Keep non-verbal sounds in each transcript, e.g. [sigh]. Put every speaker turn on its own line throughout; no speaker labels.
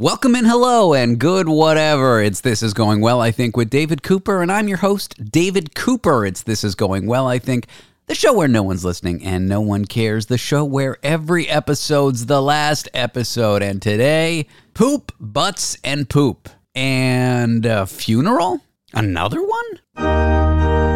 Welcome and hello and good whatever. It's This Is Going Well, I think, with David Cooper, and I'm your host, David Cooper. It's This Is Going Well, I think, the show where no one's listening and no one cares, the show where every episode's the last episode. And today, poop, butts, and poop. And a funeral? Another one?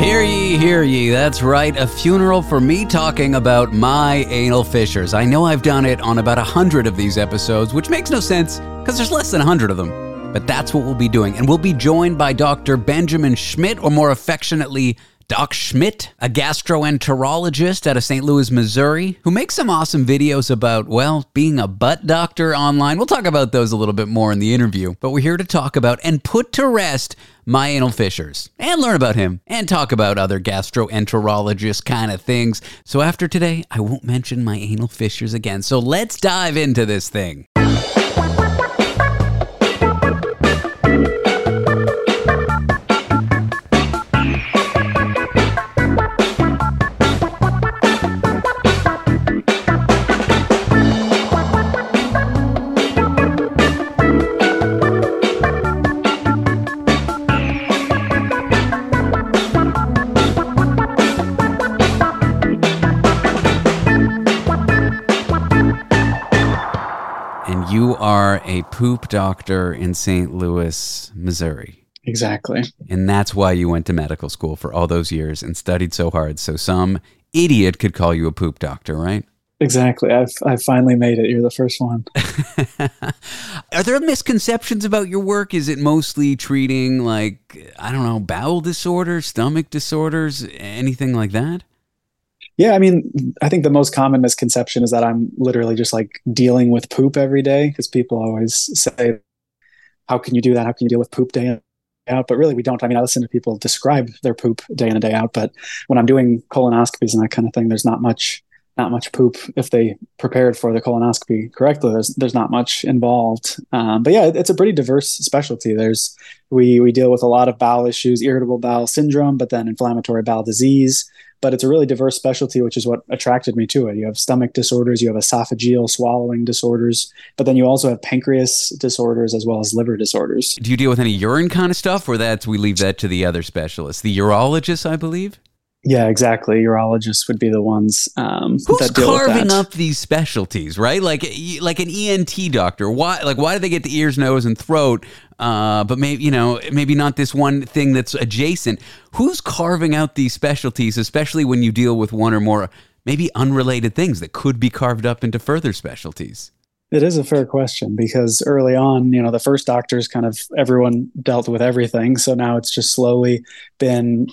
Hear ye, hear ye. That's right, a funeral for me talking about my anal fissures. I know I've done it on about a hundred of these episodes, which makes no sense because there's less than a hundred of them. But that's what we'll be doing. And we'll be joined by Dr. Benjamin Schmidt, or more affectionately, Doc Schmidt, a gastroenterologist out of St. Louis, Missouri, who makes some awesome videos about, well, being a butt doctor online. We'll talk about those a little bit more in the interview, but we're here to talk about and put to rest my anal fissures and learn about him and talk about other gastroenterologist kind of things. So after today, I won't mention my anal fissures again. So let's dive into this thing. A poop doctor in St. Louis, Missouri.
Exactly.
And that's why you went to medical school for all those years and studied so hard. So some idiot could call you a poop doctor, right?
Exactly. I've I've finally made it. You're the first one. [laughs]
Are there misconceptions about your work? Is it mostly treating like I don't know, bowel disorders, stomach disorders, anything like that?
Yeah, I mean, I think the most common misconception is that I'm literally just like dealing with poop every day because people always say, "How can you do that? How can you deal with poop day in day out?" But really, we don't. I mean, I listen to people describe their poop day in and day out, but when I'm doing colonoscopies and that kind of thing, there's not much not much poop if they prepared for the colonoscopy correctly. There's there's not much involved. Um, but yeah, it, it's a pretty diverse specialty. There's we we deal with a lot of bowel issues, irritable bowel syndrome, but then inflammatory bowel disease. But it's a really diverse specialty, which is what attracted me to it. You have stomach disorders, you have esophageal swallowing disorders, but then you also have pancreas disorders as well as liver disorders.
Do you deal with any urine kind of stuff, or that's we leave that to the other specialists, the urologists, I believe?
Yeah, exactly. Urologists would be the ones um,
Who's
that deal with
carving up these specialties, right? Like, like an ENT doctor. Why, like, why do they get the ears, nose, and throat? Uh, but maybe you know, maybe not this one thing that's adjacent. Who's carving out these specialties, especially when you deal with one or more maybe unrelated things that could be carved up into further specialties?
It is a fair question because early on, you know, the first doctors kind of everyone dealt with everything. So now it's just slowly been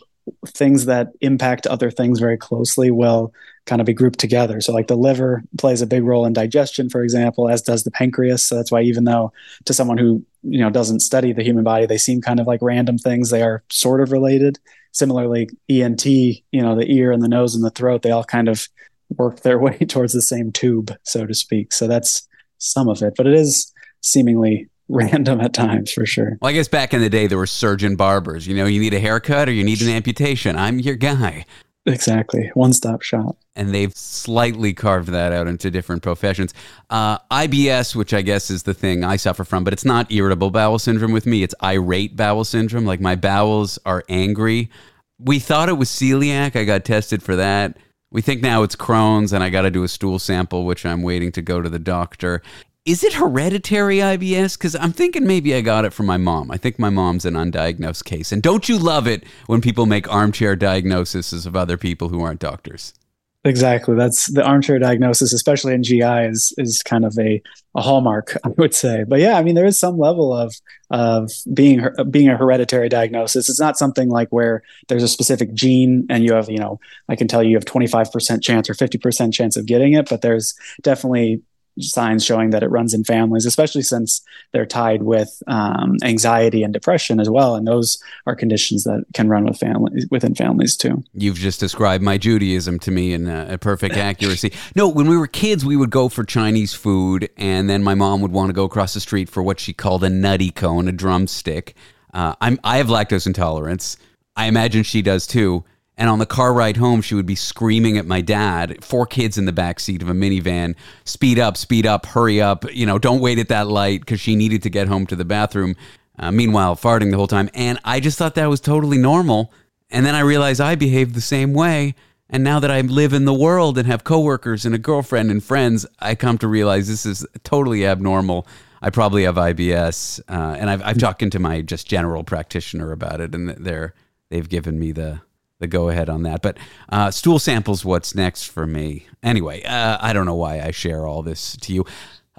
things that impact other things very closely will kind of be grouped together. So, like the liver plays a big role in digestion, for example, as does the pancreas. So that's why even though to someone who you know doesn't study the human body, they seem kind of like random things, they are sort of related. Similarly, ENT, you know, the ear and the nose and the throat, they all kind of work their [laughs] way towards the same tube, so to speak. So that's some of it, but it is seemingly [laughs] random at times for sure.
Well, I guess back in the day there were surgeon barbers. You know, you need a haircut or you need an amputation. I'm your guy.
Exactly. One stop shop.
And they've slightly carved that out into different professions. Uh, IBS, which I guess is the thing I suffer from, but it's not irritable bowel syndrome with me. It's irate bowel syndrome. Like my bowels are angry. We thought it was celiac. I got tested for that. We think now it's Crohn's, and I got to do a stool sample, which I'm waiting to go to the doctor. Is it hereditary IBS? Because I'm thinking maybe I got it from my mom. I think my mom's an undiagnosed case. And don't you love it when people make armchair diagnoses of other people who aren't doctors?
Exactly. That's the armchair diagnosis, especially in GI, is is kind of a, a hallmark, I would say. But yeah, I mean, there is some level of of being being a hereditary diagnosis. It's not something like where there's a specific gene and you have, you know, I can tell you you have 25% chance or 50% chance of getting it, but there's definitely signs showing that it runs in families, especially since they're tied with um, anxiety and depression as well, and those are conditions that can run with families within families too.
You've just described my Judaism to me in uh, perfect accuracy. no, when we were kids, we would go for Chinese food, and then my mom would want to go across the street for what she called a nutty cone, a drumstick. Uh, I'm I have lactose intolerance. I imagine she does too. And on the car ride home, she would be screaming at my dad, four kids in the back seat of a minivan, speed up, speed up, hurry up, you know, don't wait at that light because she needed to get home to the bathroom. Uh, meanwhile, farting the whole time. And I just thought that was totally normal. And then I realized I behaved the same way. And now that I live in the world and have coworkers and a girlfriend and friends, I come to realize this is totally abnormal. I probably have IBS, uh, and I've I've talked to my just general practitioner about it, and they're they've given me the the go ahead on that. But uh, stool samples, what's next for me? Anyway, uh, I don't know why I share all this to you.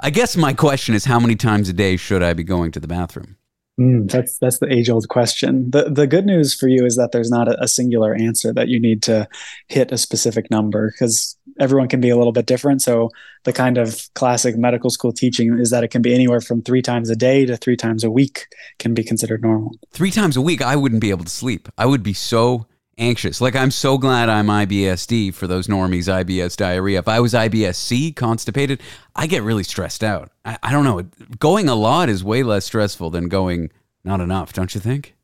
I guess my question is, how many times a day should I be going to the bathroom?
Mm, that's that's the age old question. the The good news for you is that there's not a, a singular answer that you need to hit a specific number because everyone can be a little bit different. So the kind of classic medical school teaching is that it can be anywhere from three times a day to three times a week can be considered normal.
Three times a week, I wouldn't be able to sleep. I would be so anxious. Like I'm so glad I'm IBSD for those normies, IBS diarrhea. If I was IBSC, constipated, I get really stressed out. I, I don't know. Going a lot is way less stressful than going not enough, don't you think?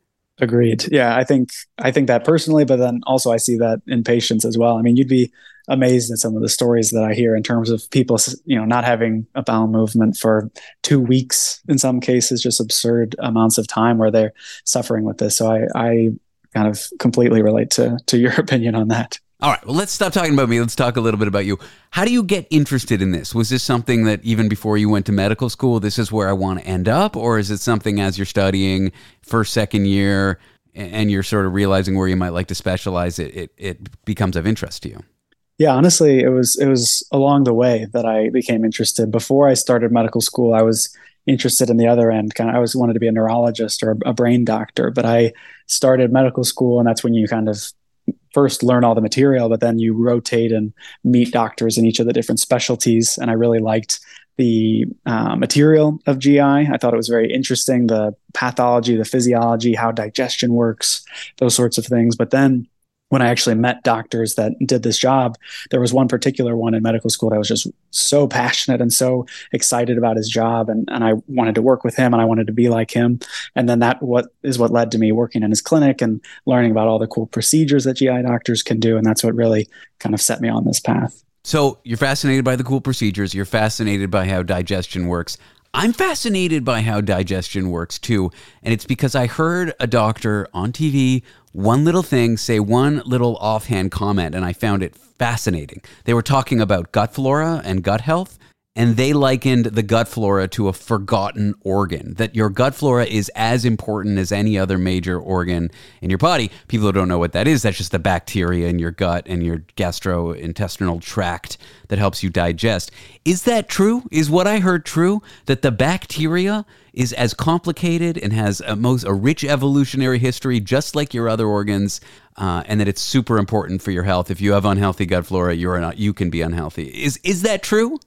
Agreed. Yeah, I think I think that personally, but then also I see that in patients as well. I mean, you'd be amazed at some of the stories that I hear in terms of people, you know, not having a bowel movement for two weeks in some cases, just absurd amounts of time where they're suffering with this. So I, I kind of completely relate to to your [laughs] opinion on that.
All right, well, let's stop talking about me. Let's talk a little bit about you. How do you get interested in this? Was this something that even before you went to medical school, this is where I want to end up? Or is it something as you're studying first, second year, and you're sort of realizing where you might like to specialize, it, it, it becomes of interest to you?
Yeah, honestly, it was it was along the way that I became interested. Before I started medical school, I was interested in the other end. Kind of, I always wanted to be a neurologist or a brain doctor, but I started medical school, and that's when you kind of first learn all the material, but then you rotate and meet doctors in each of the different specialties. And I really liked the uh, material of GI. I thought it was very interesting the pathology, the physiology, how digestion works, those sorts of things. But then when I actually met doctors that did this job, there was one particular one in medical school that was just so passionate and so excited about his job. And, and I wanted to work with him and I wanted to be like him. And then that what is what led to me working in his clinic and learning about all the cool procedures that GI doctors can do. And that's what really kind of set me on this path.
So you're fascinated by the cool procedures. You're fascinated by how digestion works. I'm fascinated by how digestion works too. And it's because I heard a doctor on TV, one little thing, say one little offhand comment, and I found it fascinating. They were talking about gut flora and gut health and they likened the gut flora to a forgotten organ. That your gut flora is as important as any other major organ in your body. People who don't know what that is, that's just the bacteria in your gut and your gastrointestinal tract that helps you digest. Is that true? Is what I heard true? That the bacteria is as complicated and has a most a rich evolutionary history, just like your other organs, uh, and that it's super important for your health. If you have unhealthy gut flora, you're not, you can be unhealthy. Is is that true?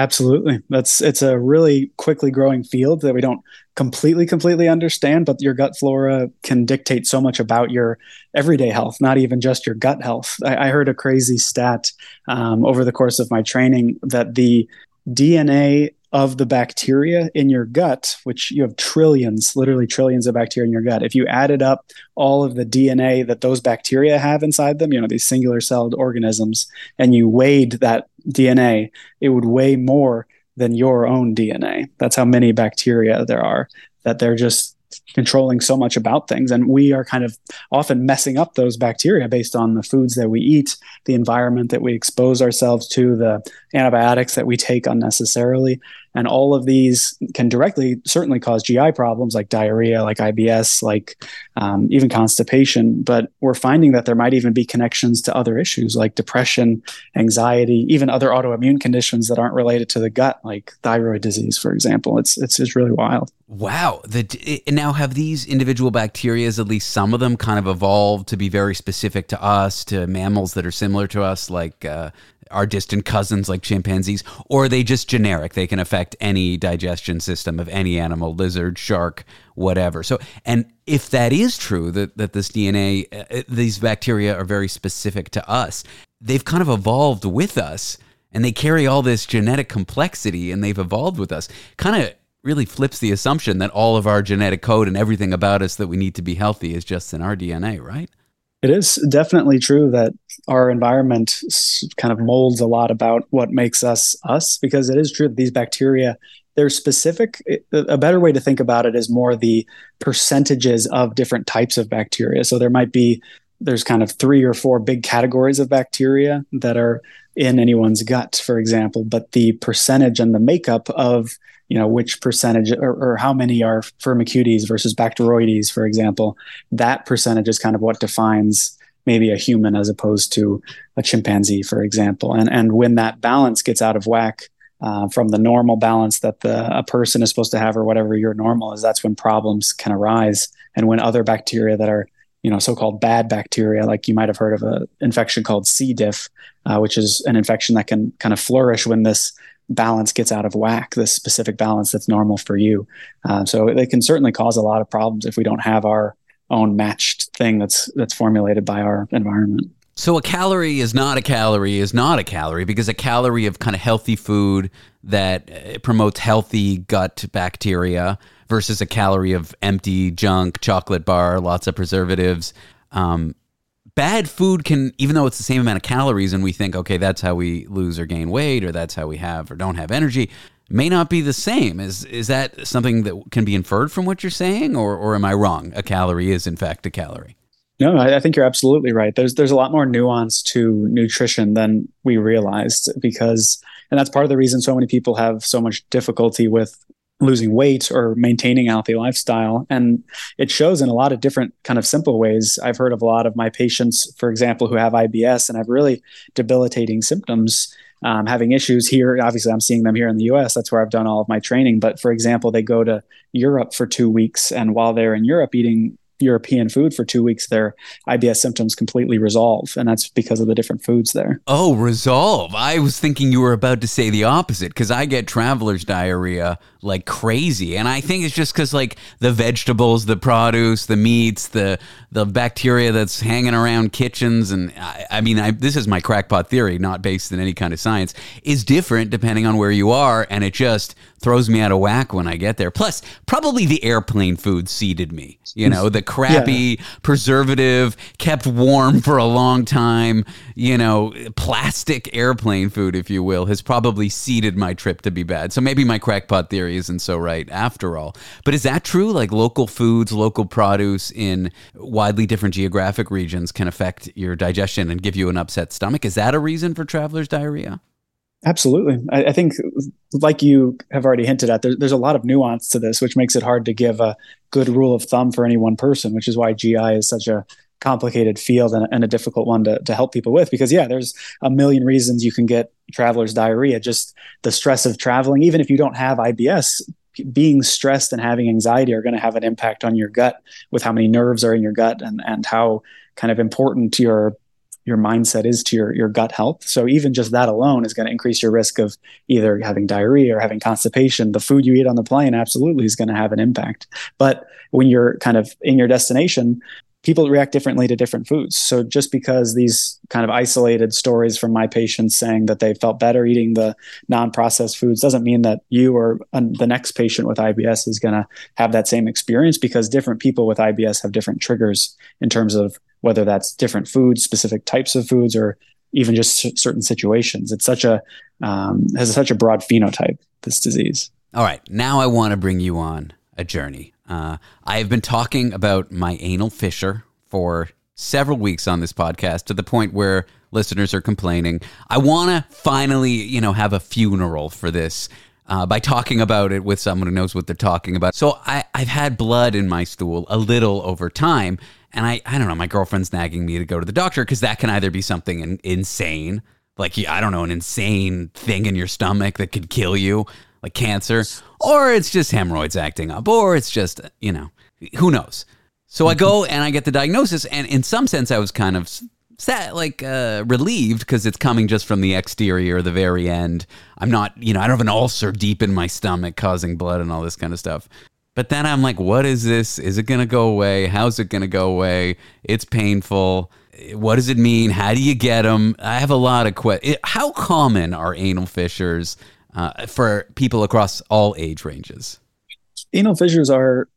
Absolutely. That's it's a really quickly growing field that we don't completely completely understand, but your gut flora can dictate so much about your everyday health, not even just your gut health. I, I heard a crazy stat um, over the course of my training that the DNA of the bacteria in your gut, which you have trillions, literally trillions of bacteria in your gut, if you added up all of the DNA that those bacteria have inside them, you know, these singular celled organisms, and you weighed that DNA, it would weigh more than your own DNA. That's how many bacteria there are, that they're just controlling so much about things. And we are kind of often messing up those bacteria based on the foods that we eat, the environment that we expose ourselves to, the antibiotics that we take unnecessarily. And all of these can directly certainly cause GI problems like diarrhea, like IBS, like um, even constipation. But we're finding that there might even be connections to other issues like depression, anxiety, even other autoimmune conditions that aren't related to the gut, like thyroid disease, for example. It's it's just really wild.
Wow. The, now, have these individual bacterias, at least some of them, kind of evolved to be very specific to us, to mammals that are similar to us, like uh, our distant cousins like chimpanzees, or are they just generic? They can affect any digestion system of any animal, lizard, shark, whatever. So, and if that is true, that, that this DNA, uh, these bacteria are very specific to us, they've kind of evolved with us and they carry all this genetic complexity and they've evolved with us. Kind of really flips the assumption that all of our genetic code and everything about us that we need to be healthy is just in our DNA, right?
It is definitely true that our environment kind of molds a lot about what makes us us because it is true that these bacteria they're specific a better way to think about it is more the percentages of different types of bacteria. So there might be there's kind of three or four big categories of bacteria that are in anyone's gut for example but the percentage and the makeup of you know which percentage or, or, how many are firmicutes versus bacteroides for example that percentage is kind of what defines maybe a human as opposed to a chimpanzee for example. And and when that balance gets out of whack uh, from the normal balance that the a person is supposed to have or whatever your normal is that's when problems can arise. And when other bacteria that are you know so-called bad bacteria like you might have heard of an infection called c. diff uh, which is an infection that can kind of flourish when this balance gets out of whack, this specific balance that's normal for you. Uh, so they can certainly cause a lot of problems if we don't have our own matched thing that's that's formulated by our environment.
So a calorie is not a calorie is not a calorie because a calorie of kind of healthy food that uh, promotes healthy gut bacteria versus a calorie of empty junk, chocolate bar, lots of preservatives. Um, bad food can, even though it's the same amount of calories, and we think, okay, that's how we lose or gain weight, or that's how we have or don't have energy, may not be the same. Is is that something that can be inferred from what you're saying, or or am I wrong? A calorie is in fact a calorie.
No, I, think you're absolutely right. There's there's a lot more nuance to nutrition than we realized because, and that's part of the reason so many people have so much difficulty with losing weight or maintaining a healthy lifestyle and it shows in a lot of different kind of simple ways i've heard of a lot of my patients for example who have ibs and have really debilitating symptoms um, having issues here obviously i'm seeing them here in the us that's where i've done all of my training but for example they go to europe for two weeks and while they're in europe eating European food for two weeks, their IBS symptoms completely resolve. And that's because of the different foods there.
Oh, resolve. I was thinking you were about to say the opposite because I get traveler's diarrhea like crazy. And I think it's just because, like, the vegetables, the produce, the meats, the the bacteria that's hanging around kitchens, and I, I mean, I, this is my crackpot theory, not based in any kind of science, is different depending on where you are. And it just throws me out of whack when I get there. Plus, probably the airplane food seeded me. You know, the crappy yeah. preservative, kept warm for a long time, you know, plastic airplane food, if you will, has probably seeded my trip to be bad. So maybe my crackpot theory isn't so right after all. But is that true? Like local foods, local produce in widely different geographic regions can affect your digestion and give you an upset stomach. Is that a reason for traveler's diarrhea?
Absolutely. I, I, think, like you have already hinted at, there, there's a lot of nuance to this, which makes it hard to give a good rule of thumb for any one person, which is why GI is such a complicated field and, and a difficult one to, to help people with. Because, yeah, there's a million reasons you can get traveler's diarrhea. Just the stress of traveling, even if you don't have IBS, being stressed and having anxiety are going to have an impact on your gut with how many nerves are in your gut and, and how kind of important your your mindset is to your, your gut health. So even just that alone is going to increase your risk of either having diarrhea or having constipation. The food you eat on the plane absolutely is going to have an impact. But when you're kind of in your destination, people react differently to different foods. So just because these kind of isolated stories from my patients saying that they felt better eating the non-processed foods doesn't mean that you or the next patient with IBS is going to have that same experience because different people with IBS have different triggers in terms of whether that's different foods, specific types of foods, or even just certain situations. It's such a um, has such a broad phenotype. This disease.
All right, now I want to bring you on a journey. Uh, I have been talking about my anal fissure for several weeks on this podcast to the point where listeners are complaining. I want to finally, you know, have a funeral for this. Uh, by talking about it with someone who knows what they're talking about. So I, I've had blood in my stool a little over time, and I, I don't know, my girlfriend's nagging me to go to the doctor because that can either be something in, insane, like, I don't know, an insane thing in your stomach that could kill you, like cancer, or it's just hemorrhoids acting up, or it's just, you know, who knows. So I go and I get the diagnosis, and in some sense, I was kind of sad, like uh, relieved because it's coming just from the exterior, the very end. I'm not, you know, I don't have an ulcer deep in my stomach causing blood and all this kind of stuff. But then I'm like, what is this? Is it going to go away? How's it going to go away? It's painful. What does it mean? How do you get them? I have a lot of questions. How common are anal fissures uh, for people across all age ranges?
Anal fissures are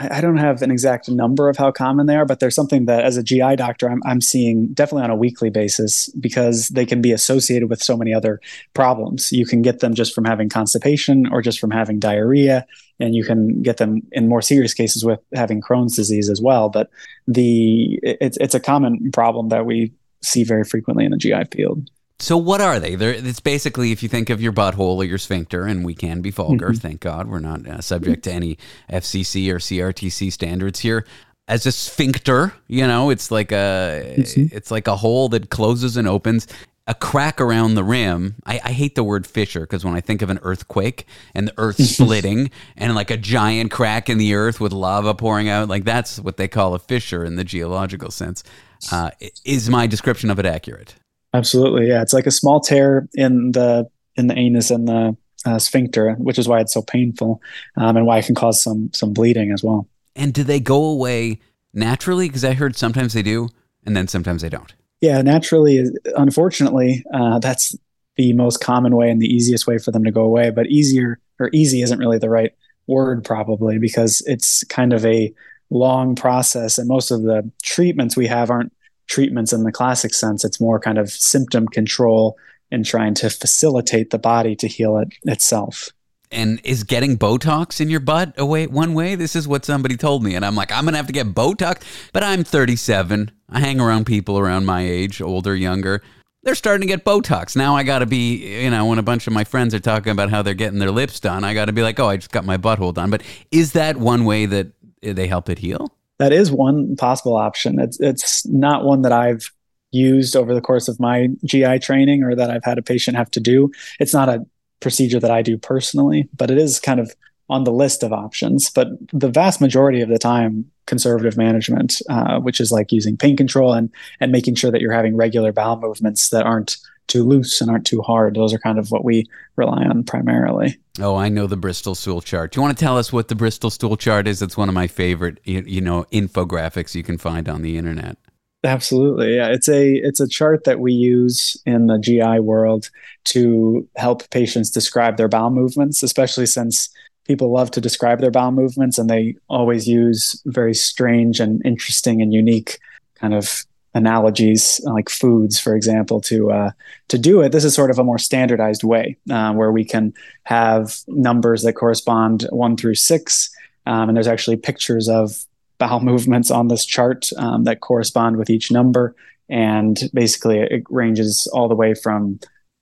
I don't have an exact number of how common they are, but there's something that as a GI doctor, I'm, I'm seeing definitely on a weekly basis because they can be associated with so many other problems. You can get them just from having constipation or just from having diarrhea, and you can get them in more serious cases with having Crohn's disease as well. But the it's it's a common problem that we see very frequently in the GI field.
So what are they? They're, it's basically if you think of your butthole or your sphincter, and we can be vulgar. Mm-hmm. Thank God we're not uh, subject to any FCC or CRTC standards here. As a sphincter, you know, it's like a mm-hmm. it's like a hole that closes and opens. A crack around the rim. I, I hate the word fissure because when I think of an earthquake and the earth splitting and like a giant crack in the earth with lava pouring out, like that's what they call a fissure in the geological sense. Uh, is my description of it accurate?
Absolutely, yeah. It's like a small tear in the in the anus and the uh, sphincter, which is why it's so painful, um, and why it can cause some some bleeding as well.
And do they go away naturally? Because I heard sometimes they do, and then sometimes they don't.
Yeah, naturally. Unfortunately, uh, that's the most common way and the easiest way for them to go away. But easier or easy isn't really the right word, probably, because it's kind of a long process, and most of the treatments we have aren't treatments in the classic sense. It's more kind of symptom control and trying to facilitate the body to heal it itself.
And is getting Botox in your butt a way, one way? This is what somebody told me. And I'm like, I'm to have to get Botox. But I'm 37. I hang around people around my age, older, younger. They're starting to get Botox. Now I got to be, you know, when a bunch of my friends are talking about how they're getting their lips done, I got to be like, oh, I just got my butthole done. But is that one way that they help it heal?
That is one possible option. It's it's not one that I've used over the course of my GI training or that I've had a patient have to do. It's not a procedure that I do personally, but it is kind of on the list of options. But the vast majority of the time, conservative management, uh, which is like using pain control and and making sure that you're having regular bowel movements that aren't too loose and aren't too hard. Those are kind of what we rely on primarily.
Oh, I know the Bristol stool chart. Do you want to tell us what the Bristol stool chart is? It's one of my favorite, you know, infographics you can find on the internet.
Absolutely. Yeah, it's a it's a chart that we use in the GI world to help patients describe their bowel movements, especially since people love to describe their bowel movements and they always use very strange and interesting and unique kind of analogies like foods for example to uh, to do it this is sort of a more standardized way uh, where we can have numbers that correspond one through six um, and there's actually pictures of bowel [laughs] movements on this chart um, that correspond with each number. And basically it ranges all the way from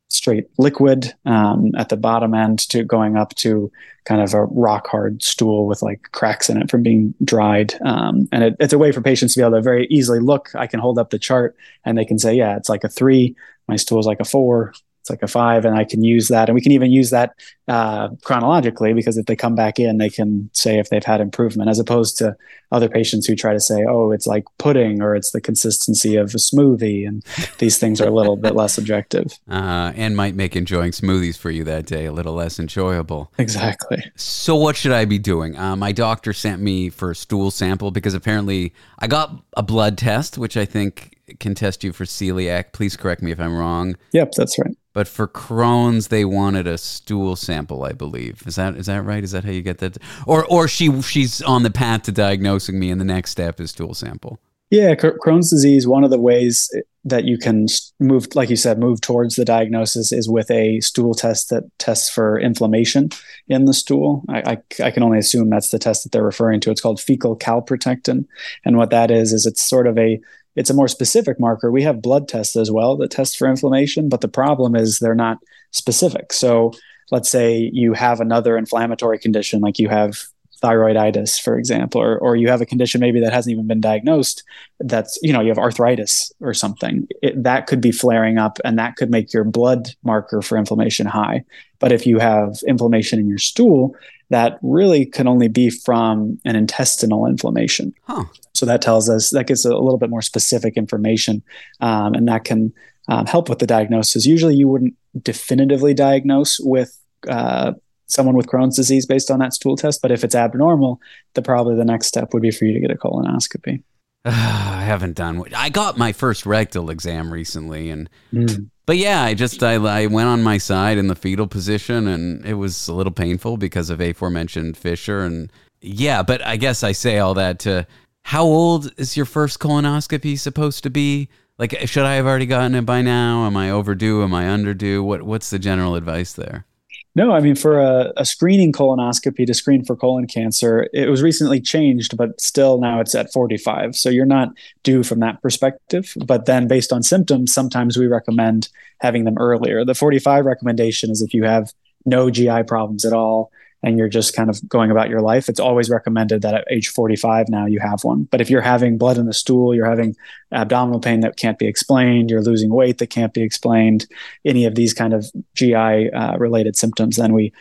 straight liquid um, at the bottom end to going up to kind of a rock hard stool with like cracks in it from being dried. Um, and it, it's a way for patients to be able to very easily look. I can hold up the chart and they can say, yeah, it's like a three. My stool is like a four it's like a five and i can use that. And we can even use that uh, chronologically because if they come back in they can say if they've had improvement as opposed to other patients who try to say oh it's like pudding or it's the consistency of a smoothie and these things are a little bit less objective. [laughs]
Uh, and might make enjoying smoothies for you that day a little less enjoyable.
Exactly.
So what should i be doing? Uh, my doctor sent me for a stool sample because apparently i got a blood test which i think can test you for celiac. Please correct me if i'm wrong.
Yep that's right
but for Crohn's, they wanted a stool sample, I believe. Is that is that right? Is that how you get that? Or or she she's on the path to diagnosing me, and the next step is stool sample.
Yeah, Crohn's disease. One of the ways that you can move, like you said, move towards the diagnosis is with a stool test that tests for inflammation in the stool. I, I, I can only assume that's the test that they're referring to. It's called fecal calprotectin, and what that is is it's sort of a it's a more specific marker. We have blood tests as well that test for inflammation, but the problem is they're not specific. So let's say you have another inflammatory condition, like you have thyroiditis, for example, or, or you have a condition maybe that hasn't even been diagnosed. That's, you know, you have arthritis or something. It, that could be flaring up and that could make your blood marker for inflammation high. But if you have inflammation in your stool, that really can only be from an intestinal inflammation. Huh. So that tells us that gives a little bit more specific information, um, and that can um, help with the diagnosis. Usually, you wouldn't definitively diagnose with uh, someone with Crohn's disease based on that stool test, but if it's abnormal, the probably the next step would be for you to get a colonoscopy. [sighs]
I haven't done. I got my first rectal exam recently, and mm. But yeah, I just I, I went on my side in the fetal position, and it was a little painful because of aforementioned fissure. And yeah, but I guess I say all that to how old is your first colonoscopy supposed to be? Like, should I have already gotten it by now? Am I overdue? Am I underdue? What What's the general advice there?
No, I mean, for a, a, screening colonoscopy to screen for colon cancer, it was recently changed, but still now it's at 45. So you're not due from that perspective. But then, based on symptoms, sometimes we recommend having them earlier. The 45 recommendation is if you have no GI problems at all, and you're just kind of going about your life, it's always recommended that at age 45 now you have one. But if you're having blood in the stool, you're having abdominal pain that can't be explained, you're losing weight that can't be explained, any of these kind of GI uh, related symptoms, then we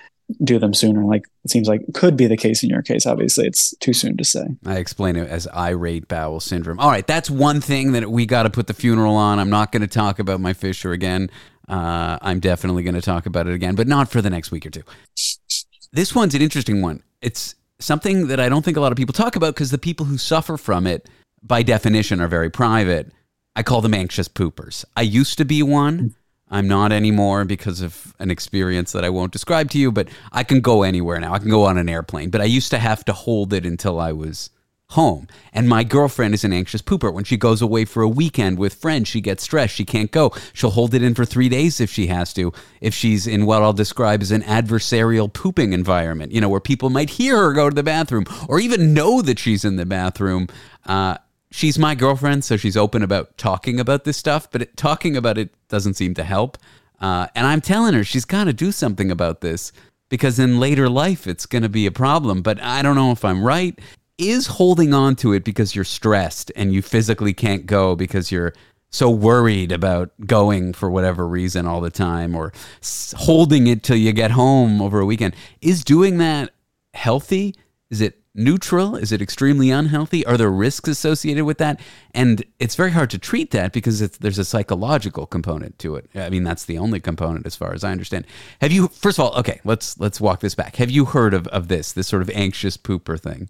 do them sooner. Like it seems like could be the case in your case. Obviously, it's too soon to say.
I explain it as irate bowel syndrome. All right, that's one thing that we got to put the funeral on. I'm not going to talk about my fissure again. Uh, I'm definitely going to talk about it again, but not for the next week or two. This one's an interesting one. It's something that I don't think a lot of people talk about because the people who suffer from it, by definition, are very private. I call them anxious poopers. I used to be one. I'm not anymore because of an experience that I won't describe to you, but I can go anywhere now. I can go on an airplane, but I used to have to hold it until I was home. And my girlfriend is an anxious pooper. When she goes away for a weekend with friends, she gets stressed. She can't go. She'll hold it in for three days if she has to, if she's in what I'll describe as an adversarial pooping environment, you know, where people might hear her go to the bathroom or even know that she's in the bathroom. Uh, she's my girlfriend, so she's open about talking about this stuff, but it, talking about it doesn't seem to help. Uh, and I'm telling her she's got to do something about this because in later life it's going to be a problem. But I don't know if I'm right is holding on to it because you're stressed and you physically can't go because you're so worried about going for whatever reason all the time or holding it till you get home over a weekend. Is doing that healthy? Is it neutral? Is it extremely unhealthy? Are there risks associated with that? And it's very hard to treat that because there's a psychological component to it. I mean that's the only component as far as i understand. Have you first of all okay let's let's walk this back. Have you heard of, of this this sort of anxious pooper thing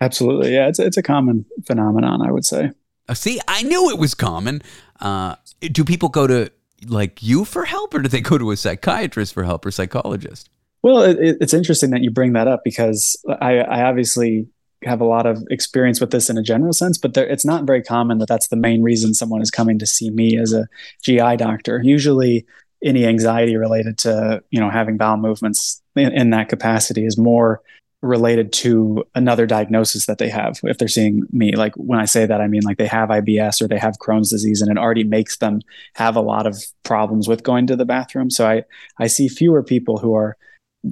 Absolutely. Yeah, it's, it's a common phenomenon, I would say.
Uh, see, I knew it was common. Uh, do people go to like you for help or do they go to a psychiatrist for help or psychologist?
Well, it, it's interesting that you bring that up because I, I, obviously have a lot of experience with this in a general sense, but there, it's not very common that that's the main reason someone is coming to see me as a GI doctor. Usually, any anxiety related to you know having bowel movements in, in that capacity is more related to another diagnosis that they have if they're seeing me. Like when i say that i mean like they have ibs or they have crohn's disease and it already makes them have a lot of problems with going to the bathroom. So i i see fewer people who are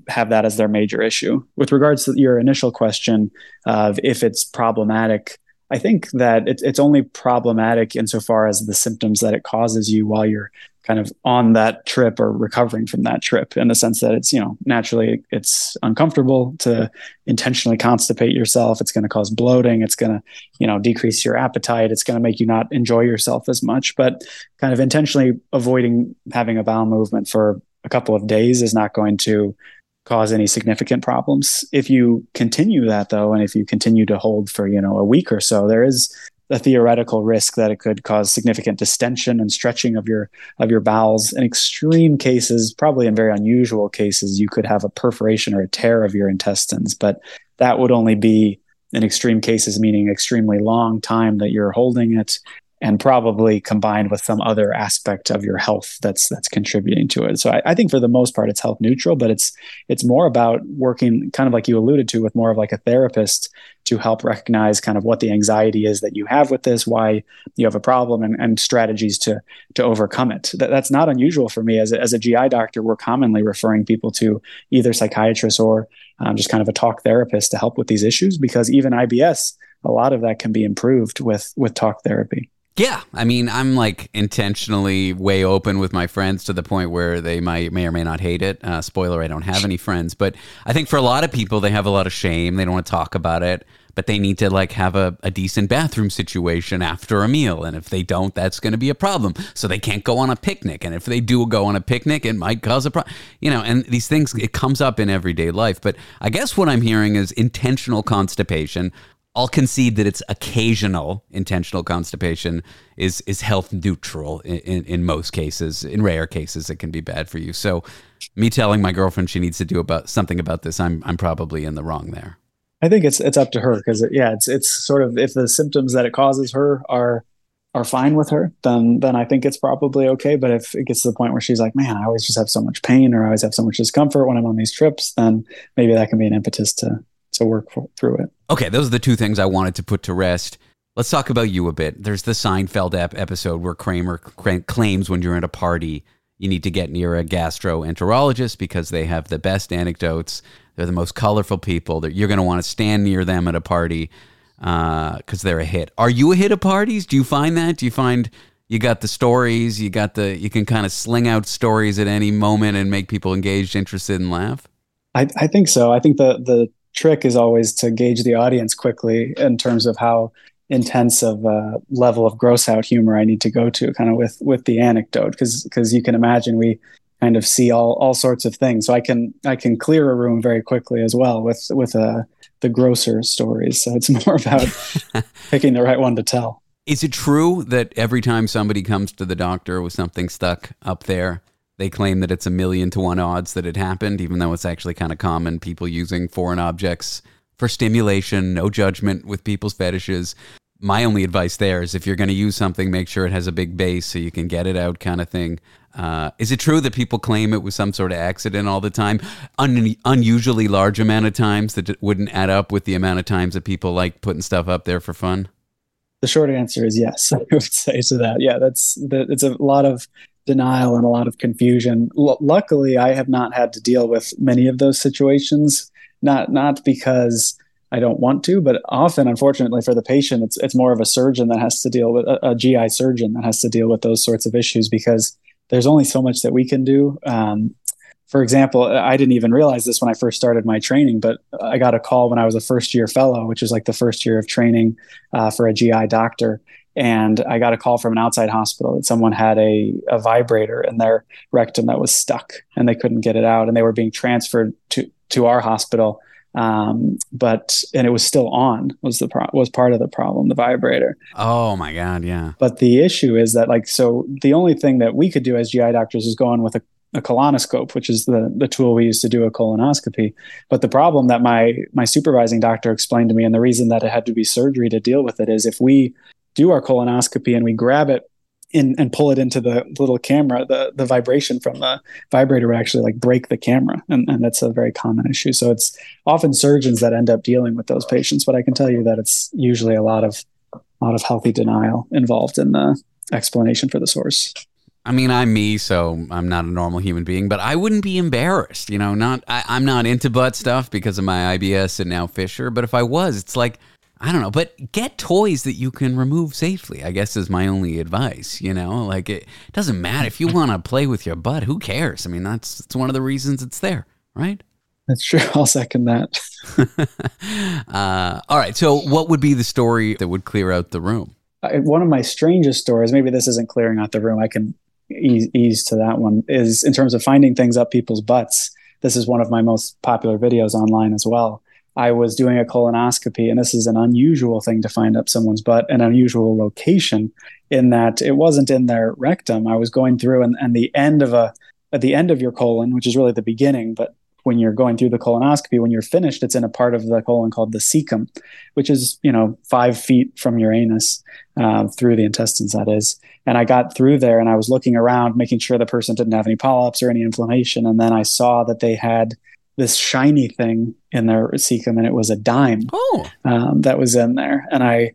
have that as their major issue. With regards to your initial question of if it's problematic i think that it, it's only problematic insofar as the symptoms that it causes you while you're kind of on that trip or recovering from that trip in the sense that it's you know naturally it's uncomfortable to intentionally constipate yourself. It's going to cause bloating. It's going to you know decrease your appetite. It's going to make you not enjoy yourself as much. But kind of intentionally avoiding having a bowel movement for a couple of days is not going to cause any significant problems if you continue that though and if you continue to hold for you know a week or so there is a theoretical risk that it could cause significant distension and stretching of your of your bowels. In extreme cases, probably in very unusual cases, you could have a perforation or a tear of your intestines, but that would only be in extreme cases, meaning extremely long time that you're holding it and probably combined with some other aspect of your health that's that's contributing to it. So I, I, think for the most part it's health neutral, but it's it's more about working kind of like you alluded to with more of like a therapist to help recognize kind of what the anxiety is that you have with this, why you have a problem, and, and strategies to to overcome it. That, that's not unusual for me as a, as a GI doctor. We're commonly referring people to either psychiatrists or um, just kind of a talk therapist to help with these issues because even IBS, a lot of that can be improved with with talk therapy.
Yeah, I mean, I'm like intentionally way open with my friends to the point where they might may or may not hate it. Uh, spoiler: I don't have any friends, but I think for a lot of people, they have a lot of shame. They don't want to talk about it, but they need to like have a, a decent bathroom situation after a meal, and if they don't, that's going to be a problem. So they can't go on a picnic, and if they do go on a picnic, it might cause a problem. You know, and these things it comes up in everyday life. But I guess what I'm hearing is intentional constipation I'll concede that it's occasional intentional constipation is is health neutral in, in, in, most cases. In rare cases, it can be bad for you. So, me telling my girlfriend she needs to do about something about this, I'm I'm probably in the wrong there.
I think it's it's up to her because yeah, it's it's sort of if the symptoms that it causes her are are fine with her, then then I think it's probably okay. But if it gets to the point where she's like, man, I always just have so much pain or I always have so much discomfort when I'm on these trips, then maybe that can be an impetus to to work for, through it.
Okay, those are the two things I wanted to put to rest. Let's talk about you a bit. There's the Seinfeld episode where Kramer claims when you're at a party, you need to get near a gastroenterologist because they have the best anecdotes. They're the most colorful people. That you're going to want to stand near them at a party because uh, they're a hit. Are you a hit at parties? Do you find that? Do you find you got the stories? You got the you can kind of sling out stories at any moment and make people engaged, interested, and laugh.
I, I think so. I think the the trick is always to gauge the audience quickly in terms of how intense of a level of gross out humor I need to go to kind of with with the anecdote because because you can imagine we kind of see all all sorts of things. So I can I can clear a room very quickly as well with with uh, the grosser stories. So it's [laughs] more about [laughs] picking the right one to tell.
Is it true that every time somebody comes to the doctor with something stuck up there they claim that it's a million to one odds that it happened, even though it's actually kind of common. People using foreign objects for stimulation, no judgment with people's fetishes. My only advice there is if you're going to use something, make sure it has a big base so you can get it out, kind of thing. Uh, is it true that people claim it was some sort of accident all the time? Un- unusually large amount of times that wouldn't add up with the amount of times that people like putting stuff up there for fun?
The short answer is yes. [laughs] I would say to that. Yeah, that's it's a lot of denial and a lot of confusion. L- luckily, I have not had to deal with many of those situations. Not not because I don't want to, but often, unfortunately, for the patient, it's it's more of a surgeon that has to deal with a, a GI surgeon that has to deal with those sorts of issues because there's only so much that we can do. Um, for example, I didn't even realize this when I first started my training, but I got a call when I was a first year fellow, which is like the first year of training uh, for a GI doctor and I got a call from an outside hospital that someone had a, a vibrator in their rectum that was stuck and they couldn't get it out and they were being transferred to to our hospital. Um, but and it was still on was the pro- was part of the problem the vibrator.
Oh my god yeah.
But the issue is that like so the only thing that we could do as gi doctors is go on with a, a colonoscope which is the the tool we use to do a colonoscopy. But the problem that my my supervising doctor explained to me and the reason that it had to be surgery to deal with it is if we do our colonoscopy and we grab it and pull it into the little camera, the the vibration from the vibrator would actually like break the camera, and, and that's a very common issue. So it's often surgeons that end up dealing with those patients, but I can tell you that it's usually a lot of a lot of healthy denial involved in the explanation for the source.
I mean, I'm me, so I'm not a normal human being, but I wouldn't be embarrassed. You know, not I, I'm not into butt stuff because of my IBS and now fissure, but if I was, it's like I don't know, but get toys that you can remove safely. I guess is my only advice. You know, like it doesn't matter if you [laughs] want to play with your butt. Who cares? I mean, that's it's one of the reasons it's there, right?
That's true. [laughs] I'll second that. [laughs]
uh, all right. So, what would be the story that would clear out the room?
One of my strangest stories. Maybe this isn't clearing out the room. I can ease, ease to that one. Is in terms of finding things up people's butts. This is one of my most popular videos online as well I was doing a colonoscopy, and this is an unusual thing to find up someone's butt, an unusual location in that it wasn't in their rectum. I was going through, and, and the end of a at the end of your colon, which is really the beginning, but when you're going through the colonoscopy, when you're finished, it's in a part of the colon called the cecum, which is you know five feet from your anus uh, through the intestines. That is, and I got through there, and I was looking around, making sure the person didn't have any polyps or any inflammation, and then I saw that they had this shiny thing in their cecum, and it was a dime
oh.
um, that was in there. And I,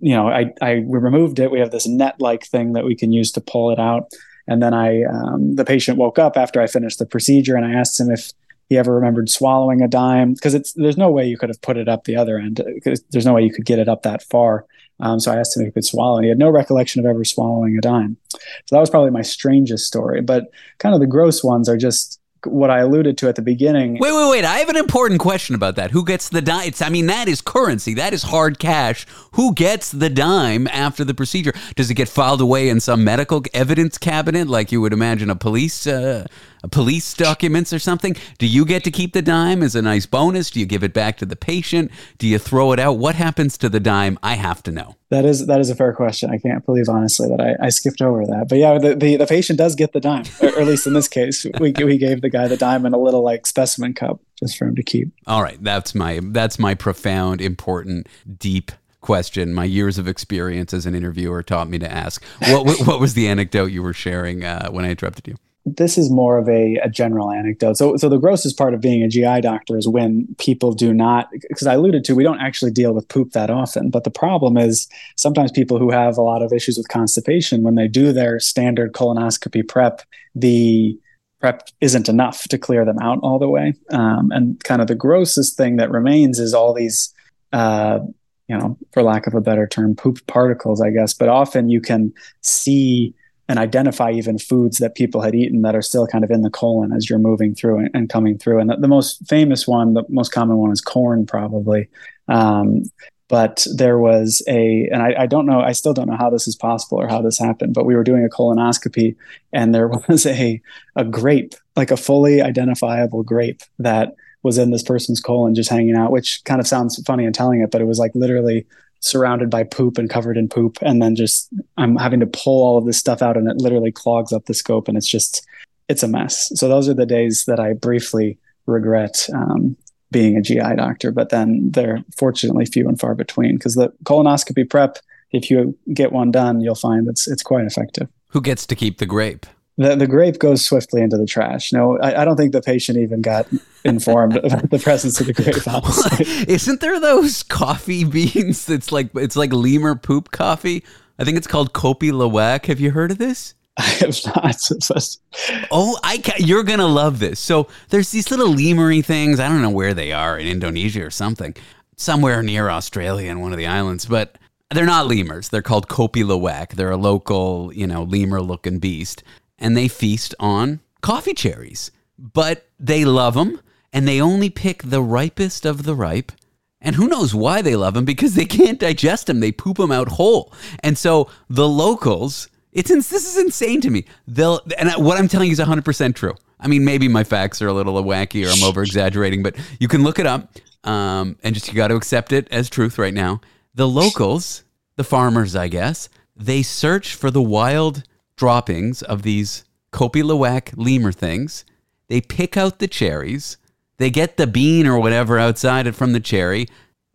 you know, I I removed it. We have this net like thing that we can use to pull it out. And then I, um, the patient woke up after I finished the procedure, and I asked him if he ever remembered swallowing a dime because it's there's no way you could have put it up the other end because there's no way you could get it up that far. Um, so I asked him if he could swallow, and he had no recollection of ever swallowing a dime. So that was probably my strangest story. But kind of the gross ones are just what I alluded to at the beginning.
Wait, wait, wait. I have an important question about that. Who gets the dime? I mean, that is currency. That is hard cash. Who gets the dime after the procedure? Does it get filed away in some medical evidence cabinet like you would imagine a police uh, police documents or something. Do you get to keep the dime as a nice bonus? Do you give it back to the patient? Do you throw it out? What happens to the dime? I have to know.
That is that is a fair question. I can't believe honestly that I, I skipped over that. But yeah, the, the, the patient does get the dime, or, or, at least in this case, [laughs] we we gave the guy the dime in a little like specimen cup just for him to keep.
All right, that's my that's my profound, important, deep question. My years of experience as an interviewer taught me to ask. What what was the anecdote you were sharing uh, when I interrupted you?
This is more of a, a general anecdote. So, so the grossest part of being a GI doctor is when people do not, because I alluded to, we don't actually deal with poop that often. But the problem is sometimes people who have a lot of issues with constipation, when they do their standard colonoscopy prep, the prep isn't enough to clear them out all the way. Um, and kind of the grossest thing that remains is all these, uh, you know, for lack of a better term, poop particles, I guess. But often you can see and identify even foods that people had eaten that are still kind of in the colon as you're moving through and, and coming through. And the, the, most famous one, the most common one is corn, probably. Um, but there was a, and I, I, don't know, I still don't know how this is possible or how this happened, but we were doing a colonoscopy and there [laughs] was a, a grape, like a fully identifiable grape that was in this person's colon just hanging out, which kind of sounds funny in telling it, but it was like literally surrounded by poop and covered in poop. And then just i'm having to pull all of this stuff out and it literally clogs up the scope and it's just it's a mess. So those are the days that i briefly regret um, being a gi doctor but then they're fortunately few and far between because the colonoscopy prep if you get one done you'll find it's it's quite effective.
Who gets to keep the grape
the, the grape goes swiftly into the trash. No, I, I don't think the patient even got informed about the presence of the grape. [laughs]
Isn't there those coffee beans that's like it's like lemur poop coffee? I think it's called Kopi Luwak. Have you heard of this? [laughs]
I have not. [laughs]
oh, I ca- you're gonna love this. So there's these little lemur things. I don't know where they are in Indonesia or something, somewhere near Australia in one of the islands, but they're not lemurs. They're called Kopi Luwak. They're a local, you know, lemur-looking beast and they feast on coffee cherries. But they love them and they only pick the ripest of the ripe. And who knows why they love them because they can't digest them. They poop them out whole. And so the locals, it's this is insane to me. They'll and what I'm telling you is 100% true. I mean, maybe my facts are a little wacky or I'm over exaggerating, but you can look it up um, and just you got to accept it as truth right now. The locals, the farmers, I guess, they search for the wild droppings of these Kopi Luwak lemur things. They pick out the cherries. They get the bean or whatever outside it from the cherry,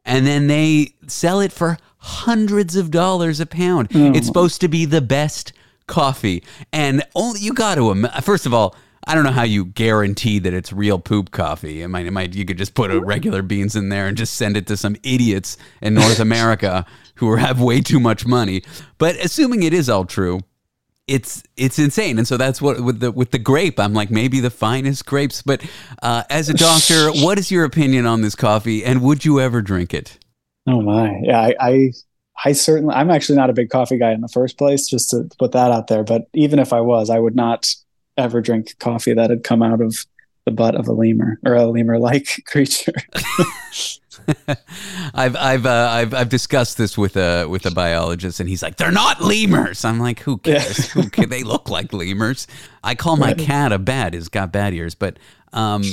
and then they sell it for hundreds of dollars a pound. Mm. It's supposed to be the best coffee, and only you got to. First of all, I don't know how you guarantee that it's real poop coffee. It might, it might, you could just put regular beans in there and just send it to some idiots in North [laughs] America who have way too much money. But assuming it is all true, it's it's insane. And so that's what with the with the grape i'm like maybe the finest grapes. But uh, as a doctor [laughs] what is your opinion on this coffee? And would you ever drink it?
Oh my. Yeah I, I, I certainly i'm actually not a big coffee guy in the first place just to put that out there. But even if i was i would not ever drink coffee that had come out of the butt of a lemur or a lemur like [laughs] creature [laughs]
I've I've uh, I've I've discussed this with a with a biologist, and he's like, "They're not lemurs." I'm like, "Who cares? Yeah. Who can, they look like lemurs." I call my cat a bat. He's got bat ears, but um,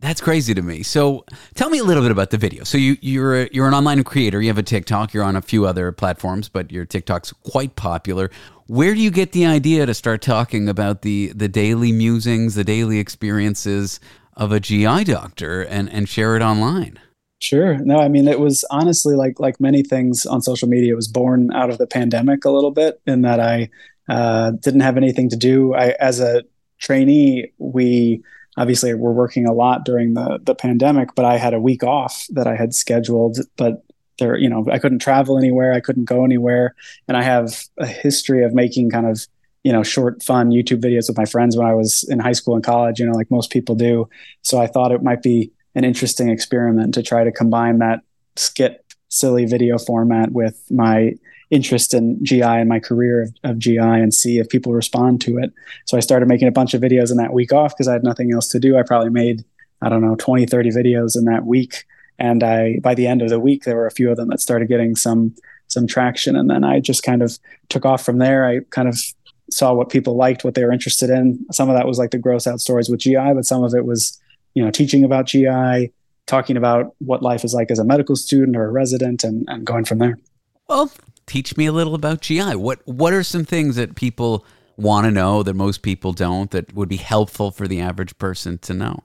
that's crazy to me. So, tell me a little bit about the video. So you you're a, you're an online creator. You have a TikTok. You're on a few other platforms, but your TikTok's quite popular. Where do you get the idea to start talking about the the daily musings, the daily experiences of a GI doctor, and and share it online?
Sure. No, I mean it was honestly like like many things on social media. It was born out of the pandemic a little bit, in that I uh, didn't have anything to do. I, as a trainee, we obviously were working a lot during the the pandemic, but I had a week off that I had scheduled, but there, you know, I couldn't travel anywhere, I couldn't go anywhere, and I have a history of making kind of you know short fun youtube videos with my friends when i was in high school and college you know like most people do so i thought it might be an interesting experiment to try to combine that skit silly video format with my interest in GI and my career of, of, GI and see if people respond to it. So I started making a bunch of videos in that week off because I had nothing else to do. I probably made, I don't know, 20, 30 videos in that week. And I, by the end of the week, there were a few of them that started getting some, some traction. And then I just kind of took off from there. I kind of saw what people liked, what they were interested in. Some of that was like the gross out stories with GI, but some of it was, you know, teaching about GI, talking about what life is like as a medical student or a resident, and, and going from there.
Well, teach me a little about GI. What what are some things that people want to know that most people don't that would be helpful for the average person to know?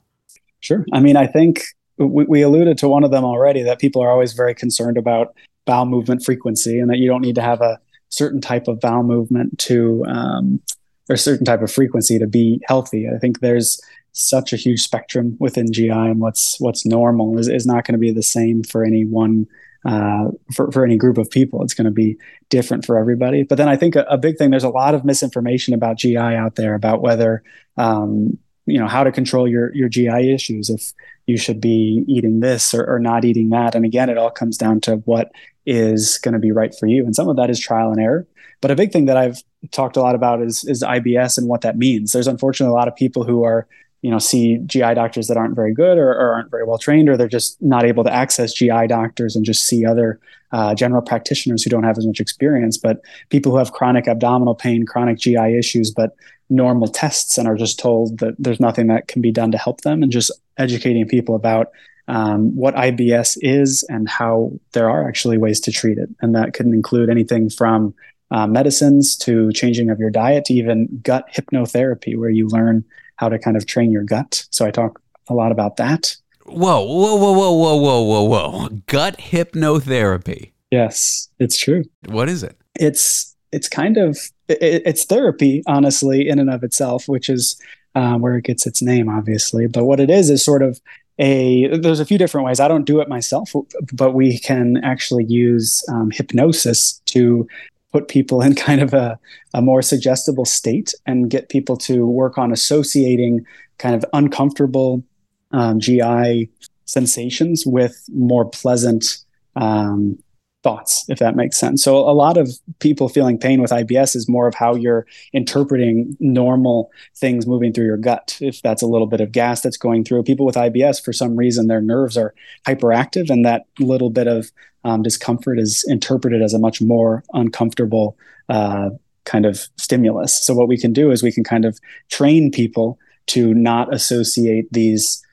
Sure. I mean, I think we, we alluded to one of them already that people are always very concerned about bowel movement frequency and that you don't need to have a certain type of bowel movement to um, or a certain type of frequency to be healthy. I think there's such a huge spectrum within GI and what's what's normal is, is not going to be the same for any one uh, for, for any group of people. It's going to be different for everybody. But then I think a, a, big thing, there's a lot of misinformation about GI out there about whether, um, you know, how to control your, your GI issues, if you should be eating this or, or not eating that. And again, it all comes down to what is going to be right for you. And some of that is trial and error. But a big thing that I've talked a lot about is, is IBS and what that means. There's unfortunately a lot of people who are you know see GI doctors that aren't very good or, or, aren't very well trained, or they're just not able to access GI doctors and just see other uh, general practitioners who don't have as much experience. But people who have chronic abdominal pain, chronic GI issues, but normal tests and are just told that there's nothing that can be done to help them, and just educating people about um, what IBS is and how there are actually ways to treat it, and that can include anything from uh, medicines to changing of your diet to even gut hypnotherapy, where you learn how to kind of train your gut. So I talk a lot about that.
Whoa, whoa, whoa, whoa, whoa, whoa, whoa, whoa. Gut hypnotherapy.
Yes, it's true.
What is it?
It's it's kind of it, it's therapy, honestly, in and of itself, which is um, where it gets its name, obviously. But what it is is sort of a there's a few different ways. I don't do it myself, but we can actually use um, hypnosis to put people in [laughs] kind of a, a more suggestible state and get people to work on associating kind of uncomfortable um, GI sensations with more pleasant um, thoughts, if that makes sense. So a lot of people feeling pain with IBS is more of how you're interpreting normal things moving through your gut. If that's a little bit of gas that's going through, people with IBS, for some reason, their nerves are hyperactive, and that little bit of um, discomfort is interpreted as a much more uncomfortable uh, kind of stimulus. So what we can do is we can kind of train people to not associate these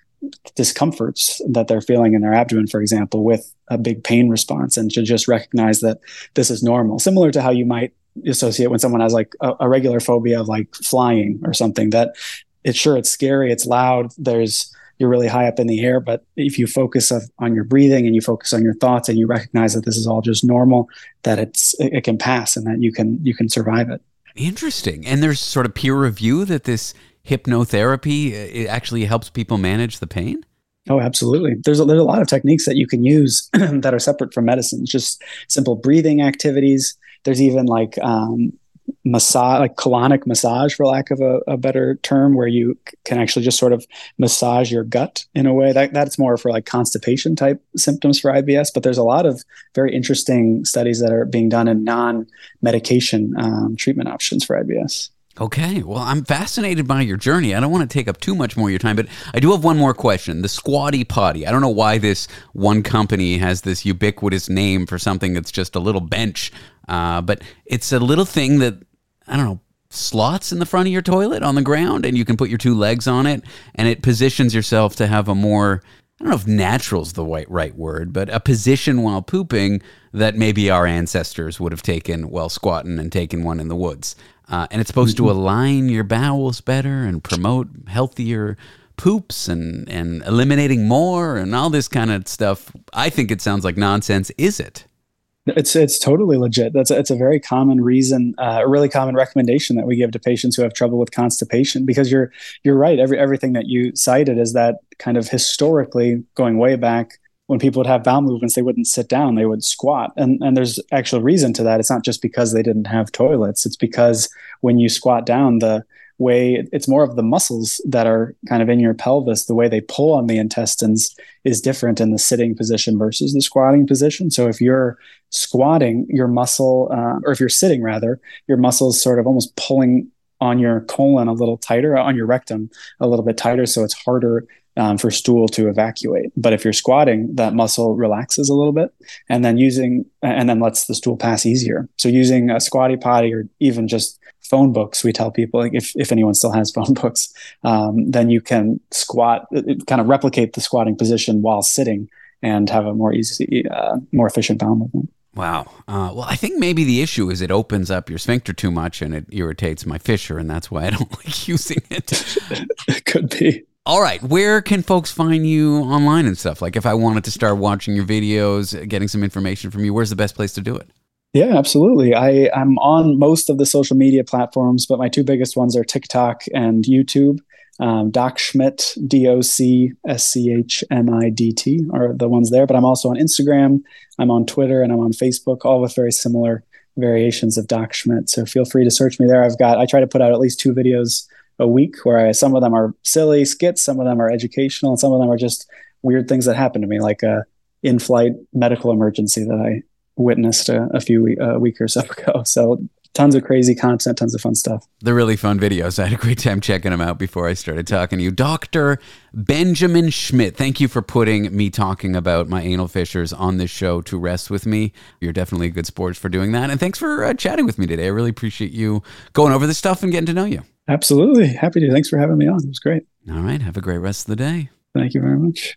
discomforts that they're feeling in their abdomen, for example, with a big pain response and to just recognize that this is normal. Similar to how you might associate when someone has like a, a regular phobia of like flying or something that it's sure it's scary, it's loud, there's you're really high up in the air. But if you focus on your breathing and you focus on your thoughts and you recognize that this is all just normal, that it's it can pass and that you can you can survive it.
Interesting. And there's sort of peer review that this hypnotherapy it actually helps people manage the pain.
Oh, absolutely. There's a, there's a lot of techniques that you can use [clears throat] that are separate from medicine. Just simple breathing activities. There's even like um, massage, like colonic massage, for lack of a, a, better term, where you can actually just sort of massage your gut in a way that that's more for like constipation type symptoms for IBS. But there's a lot of very interesting studies that are being done in non-medication um, treatment options for IBS.
Okay, well, I'm fascinated by your journey. I don't want to take up too much more of your time, but I do have one more question. The Squatty Potty. I don't know why this one company has this ubiquitous name for something that's just a little bench, uh, but it's a little thing that, I don't know, slots in the front of your toilet on the ground, and you can put your two legs on it, and it positions yourself to have a more I don't know if natural's the right, right word, but a position while pooping that maybe our ancestors would have taken while squatting and taking one in the woods. Uh, and it's supposed to mm-hmm. align your bowels better and promote healthier poops and, and eliminating more and all this kind of stuff. I think it sounds like nonsense. Is it?
It's it's totally legit. That's a, it's a very common reason, uh, a really common recommendation that we give to patients who have trouble with constipation. Because you're you're right. Every everything that you cited is that kind of historically going way back when people would have bowel movements, they wouldn't sit down, they would squat. And, and there's actual reason to that. It's not just because they didn't have toilets, it's because when you squat down, the way it's more of the muscles that are kind of in your pelvis, the way they pull on the intestines is different in the sitting position versus the squatting position. So if you're squatting, your muscle, uh, or if you're sitting rather, your muscles sort of almost pulling on your colon a little tighter, on your rectum a little bit tighter. So it's harder um, for stool to evacuate. But if you're squatting, that muscle relaxes a little bit, and then using and then lets the stool pass easier. So using a squatty potty or even just phone books. We tell people like if if anyone still has [laughs] phone books, um, then you can squat, kind of replicate the squatting position while sitting and have a more easy, uh, more efficient bowel movement.
Wow. Uh, well, I think maybe the issue is it opens up your sphincter too much and it irritates my fissure, and that's why I don't [laughs] like using it.
it [laughs] could be.
All right. Where can folks find you online and stuff? Like if I wanted to start watching your videos, getting some information from you, where's the best place to do it?
Yeah, absolutely. I, I'm on most of the social media platforms, but my two biggest ones are TikTok and YouTube. Um, Doc Schmidt, D O C S C H M I D T, are the ones there. But I'm also on Instagram, I'm on Twitter, and I'm on Facebook, all with very similar variations of Doc Schmidt. So feel free to search me there. I've got, I try to put out at least two videos a week where I, some of them are silly skits, some of them are educational, and some of them are just weird things that happen to me, like a in-flight medical emergency that I witnessed a, a few a week or so [laughs] ago. So tons of crazy content, tons of fun stuff.
They're really fun videos. [laughs] I had a great time checking them out before I started talking to you. Dr. Benjamin Schmidt, thank you for putting me talking about my anal fissures on this show to rest with me. You're definitely a good sport for doing that. And thanks for uh, chatting with me today. I really appreciate you going over this stuff and getting to know you.
Absolutely. Happy to. Thanks for having me on. It was great.
All right. Have a great rest of the day.
Thank you very much.